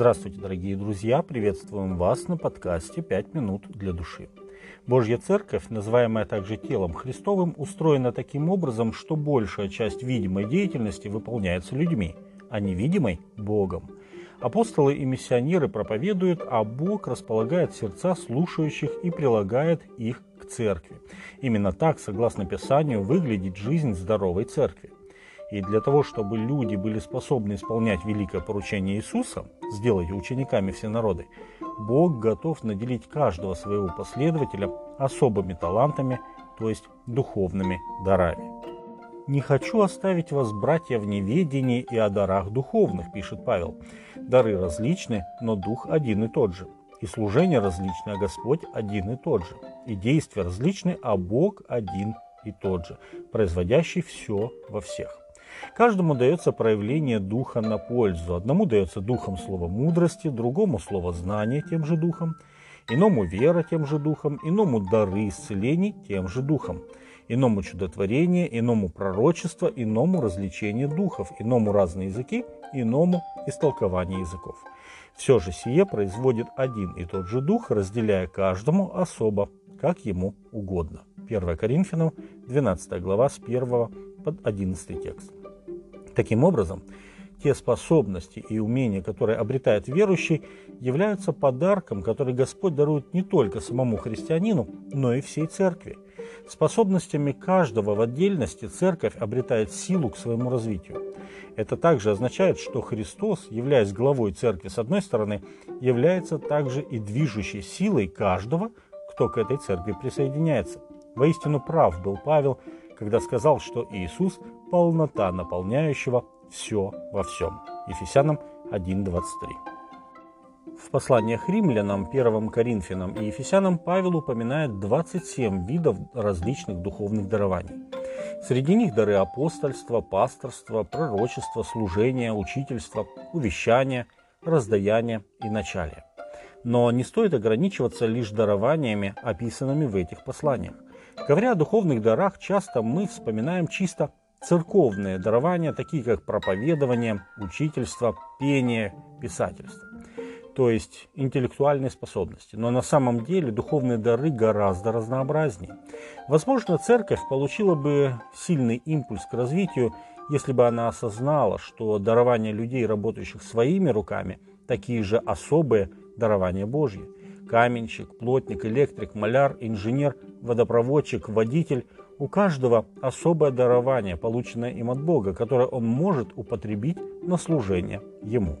Здравствуйте, дорогие друзья! Приветствуем вас на подкасте «Пять минут для души». Божья Церковь, называемая также телом Христовым, устроена таким образом, что большая часть видимой деятельности выполняется людьми, а невидимой – Богом. Апостолы и миссионеры проповедуют, а Бог располагает сердца слушающих и прилагает их к церкви. Именно так, согласно Писанию, выглядит жизнь здоровой церкви. И для того, чтобы люди были способны исполнять великое поручение Иисуса, сделать учениками все народы, Бог готов наделить каждого своего последователя особыми талантами, то есть духовными дарами. «Не хочу оставить вас, братья, в неведении и о дарах духовных», пишет Павел. «Дары различны, но дух один и тот же. И служение различное, а Господь один и тот же. И действия различны, а Бог один и тот же, производящий все во всех. Каждому дается проявление духа на пользу. Одному дается духом слово мудрости, другому слово знания тем же духом, иному вера тем же духом, иному дары исцелений тем же духом, иному чудотворение, иному пророчество, иному развлечение духов, иному разные языки, иному истолкование языков. Все же сие производит один и тот же дух, разделяя каждому особо, как ему угодно. 1 Коринфянам, 12 глава, с 1 под 11 текст. Таким образом, те способности и умения, которые обретает верующий, являются подарком, который Господь дарует не только самому христианину, но и всей церкви. Способностями каждого в отдельности церковь обретает силу к своему развитию. Это также означает, что Христос, являясь главой церкви с одной стороны, является также и движущей силой каждого, кто к этой церкви присоединяется. Воистину прав был Павел, когда сказал, что Иисус – полнота наполняющего все во всем. Ефесянам 1.23. В посланиях римлянам, 1 Коринфянам и Ефесянам Павел упоминает 27 видов различных духовных дарований. Среди них дары апостольства, пасторства, пророчества, служения, учительства, увещания, раздаяния и началия. Но не стоит ограничиваться лишь дарованиями, описанными в этих посланиях. Говоря о духовных дарах, часто мы вспоминаем чисто церковные дарования, такие как проповедование, учительство, пение, писательство. То есть интеллектуальные способности. Но на самом деле духовные дары гораздо разнообразнее. Возможно, церковь получила бы сильный импульс к развитию, если бы она осознала, что дарования людей, работающих своими руками, такие же особые дарования Божьи – каменщик, плотник, электрик, маляр, инженер, водопроводчик, водитель. У каждого особое дарование, полученное им от Бога, которое он может употребить на служение Ему.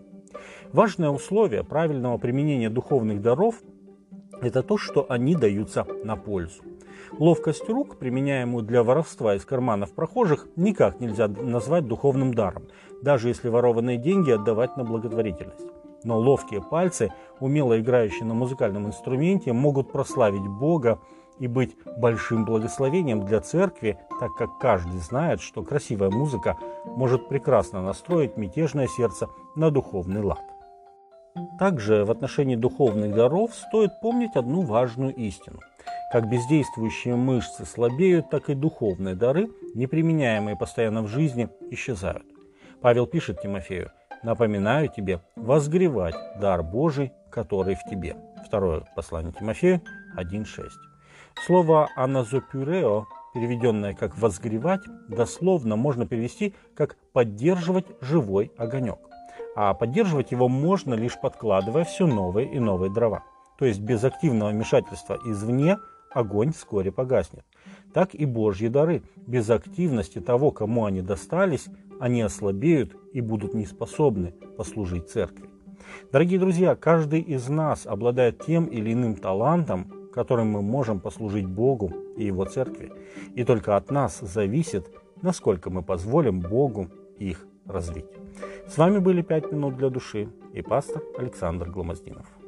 Важное условие правильного применения духовных даров – это то, что они даются на пользу. Ловкость рук, применяемую для воровства из карманов прохожих, никак нельзя назвать духовным даром, даже если ворованные деньги отдавать на благотворительность. Но ловкие пальцы, умело играющие на музыкальном инструменте, могут прославить Бога и быть большим благословением для церкви, так как каждый знает, что красивая музыка может прекрасно настроить мятежное сердце на духовный лад. Также в отношении духовных даров стоит помнить одну важную истину. Как бездействующие мышцы слабеют, так и духовные дары, неприменяемые постоянно в жизни, исчезают. Павел пишет Тимофею, напоминаю тебе возгревать дар Божий, который в тебе. Второе послание Тимофею 1.6. Слово «аназопюрео», переведенное как «возгревать», дословно можно перевести как «поддерживать живой огонек». А поддерживать его можно лишь подкладывая все новые и новые дрова. То есть без активного вмешательства извне огонь вскоре погаснет. Так и Божьи дары. Без активности того, кому они достались, они ослабеют и будут неспособны послужить церкви. Дорогие друзья, каждый из нас обладает тем или иным талантом, которым мы можем послужить Богу и Его церкви. И только от нас зависит, насколько мы позволим Богу их развить. С вами были «Пять минут для души» и пастор Александр Гломоздинов.